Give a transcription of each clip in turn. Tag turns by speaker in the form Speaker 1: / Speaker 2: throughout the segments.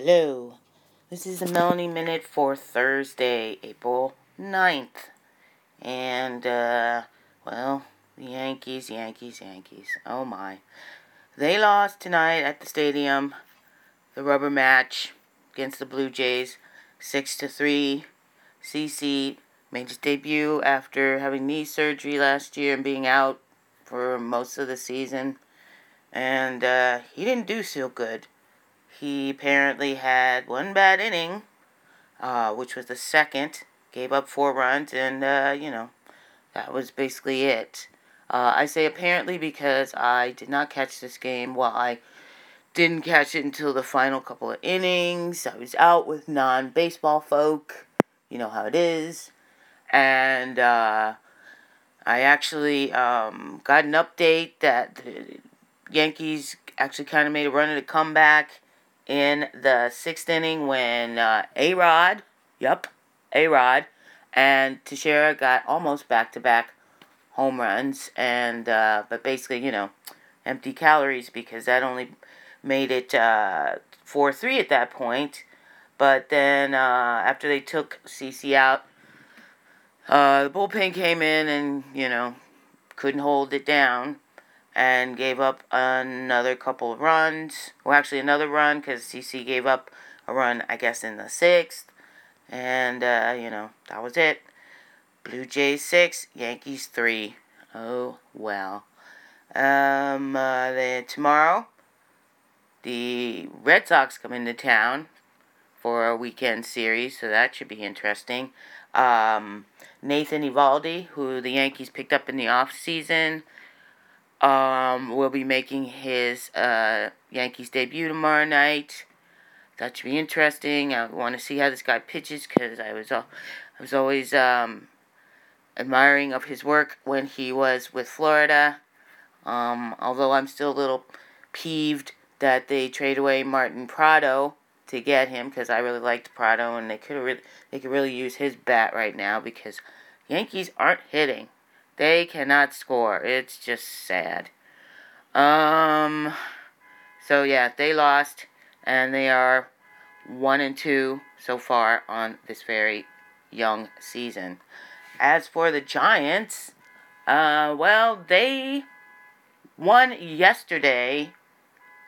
Speaker 1: Hello. This is the Melanie Minute for Thursday, April 9th. And, uh, well, the Yankees, Yankees, Yankees. Oh my. They lost tonight at the stadium, the rubber match against the Blue Jays, 6 to 3. CC made his debut after having knee surgery last year and being out for most of the season. And, uh, he didn't do so good. He apparently had one bad inning, uh, which was the second, gave up four runs, and, uh, you know, that was basically it. Uh, I say apparently because I did not catch this game. Well, I didn't catch it until the final couple of innings. I was out with non baseball folk. You know how it is. And uh, I actually um, got an update that the Yankees actually kind of made a run at a comeback in the sixth inning when uh, A Rod, yep, A Rod, and Teixeira got almost back to back home runs, and uh, but basically, you know, empty calories because that only made it uh, 4 3 at that point. But then uh, after they took CC out, uh, the bullpen came in and, you know, couldn't hold it down and gave up another couple of runs. Well, actually, another run because CC gave up a run, I guess, in the sixth. And, uh, you know, that was it. Blue Jays 6, Yankees 3. Oh, well. Um, uh, then tomorrow, the Red Sox come into town for a weekend series, so that should be interesting. Um, Nathan Eovaldi, who the Yankees picked up in the off season, um, will be making his uh, Yankees debut tomorrow night. That should be interesting. I want to see how this guy pitches because I was, uh, I was always um, admiring of his work when he was with Florida. Um, although I'm still a little peeved that they trade away Martin Prado to get him because I really liked Prado and they could really they could really use his bat right now because Yankees aren't hitting. They cannot score. It's just sad. Um, so yeah, they lost, and they are one and two so far on this very young season. As for the Giants, uh, well, they won yesterday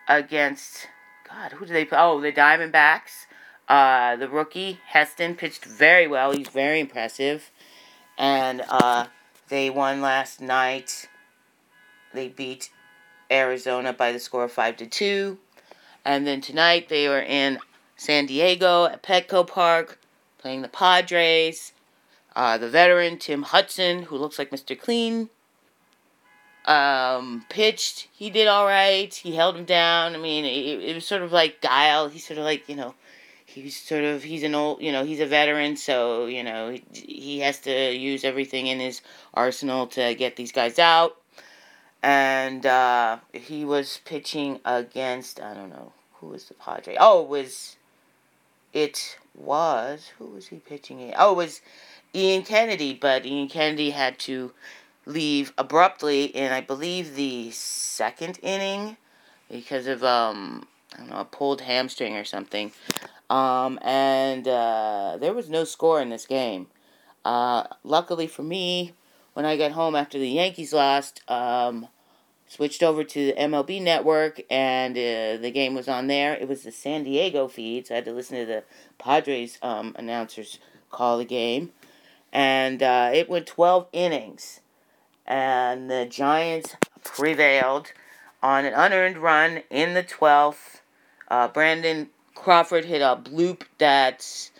Speaker 1: against God. Who did they? Play? Oh, the Diamondbacks. Uh, the rookie Heston pitched very well. He's very impressive, and uh, they won last night. They beat Arizona by the score of 5 to 2. And then tonight they are in San Diego at Petco Park playing the Padres. Uh, the veteran Tim Hudson, who looks like Mr. Clean, um, pitched. He did all right. He held him down. I mean, it, it was sort of like Guile. He's sort of like, you know, he's sort of he's an old you know he's a veteran so you know he, he has to use everything in his arsenal to get these guys out and uh, he was pitching against i don't know who was the padre oh it was it was who was he pitching in? oh it was ian kennedy but ian kennedy had to leave abruptly in i believe the second inning because of um I don't know, a pulled hamstring or something. Um, and uh, there was no score in this game. Uh, luckily for me, when I got home after the Yankees lost, um, switched over to the MLB network and uh, the game was on there. It was the San Diego feed, so I had to listen to the Padres um, announcers call the game. And uh, it went 12 innings. And the Giants prevailed on an unearned run in the 12th. Uh, Brandon Crawford hit a bloop that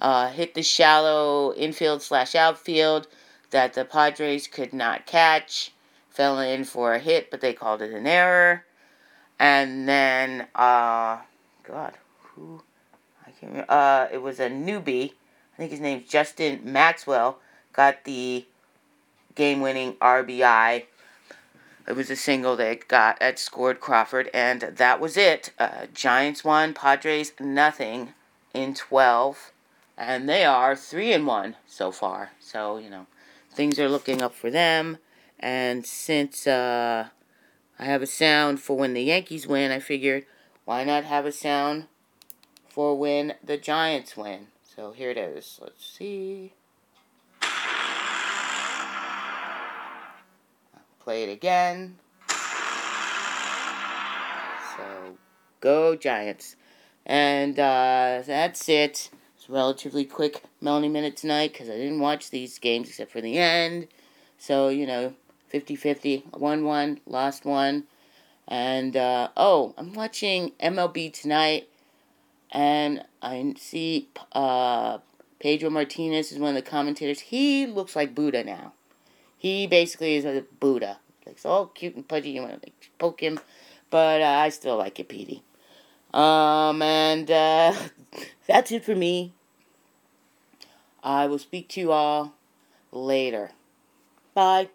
Speaker 1: uh, hit the shallow infield slash outfield that the Padres could not catch. Fell in for a hit, but they called it an error. And then, uh, God, who? I can't remember. Uh, it was a newbie. I think his name's Justin Maxwell. Got the game-winning RBI it was a single that got that scored Crawford, and that was it. Uh, Giants won, Padres nothing in twelve, and they are three and one so far. So you know, things are looking up for them. And since uh, I have a sound for when the Yankees win, I figured why not have a sound for when the Giants win. So here it is. Let's see. Play it again. So go Giants. And uh, that's it. It's relatively quick Melanie Minute tonight because I didn't watch these games except for the end. So, you know, 50 50. Won one, lost one. And, uh, oh, I'm watching MLB tonight. And I see uh, Pedro Martinez is one of the commentators. He looks like Buddha now. He basically is a Buddha. Looks all cute and pudgy. You want to like, poke him. But uh, I still like it, Petey. Um, and uh, that's it for me. I will speak to you all later. Bye.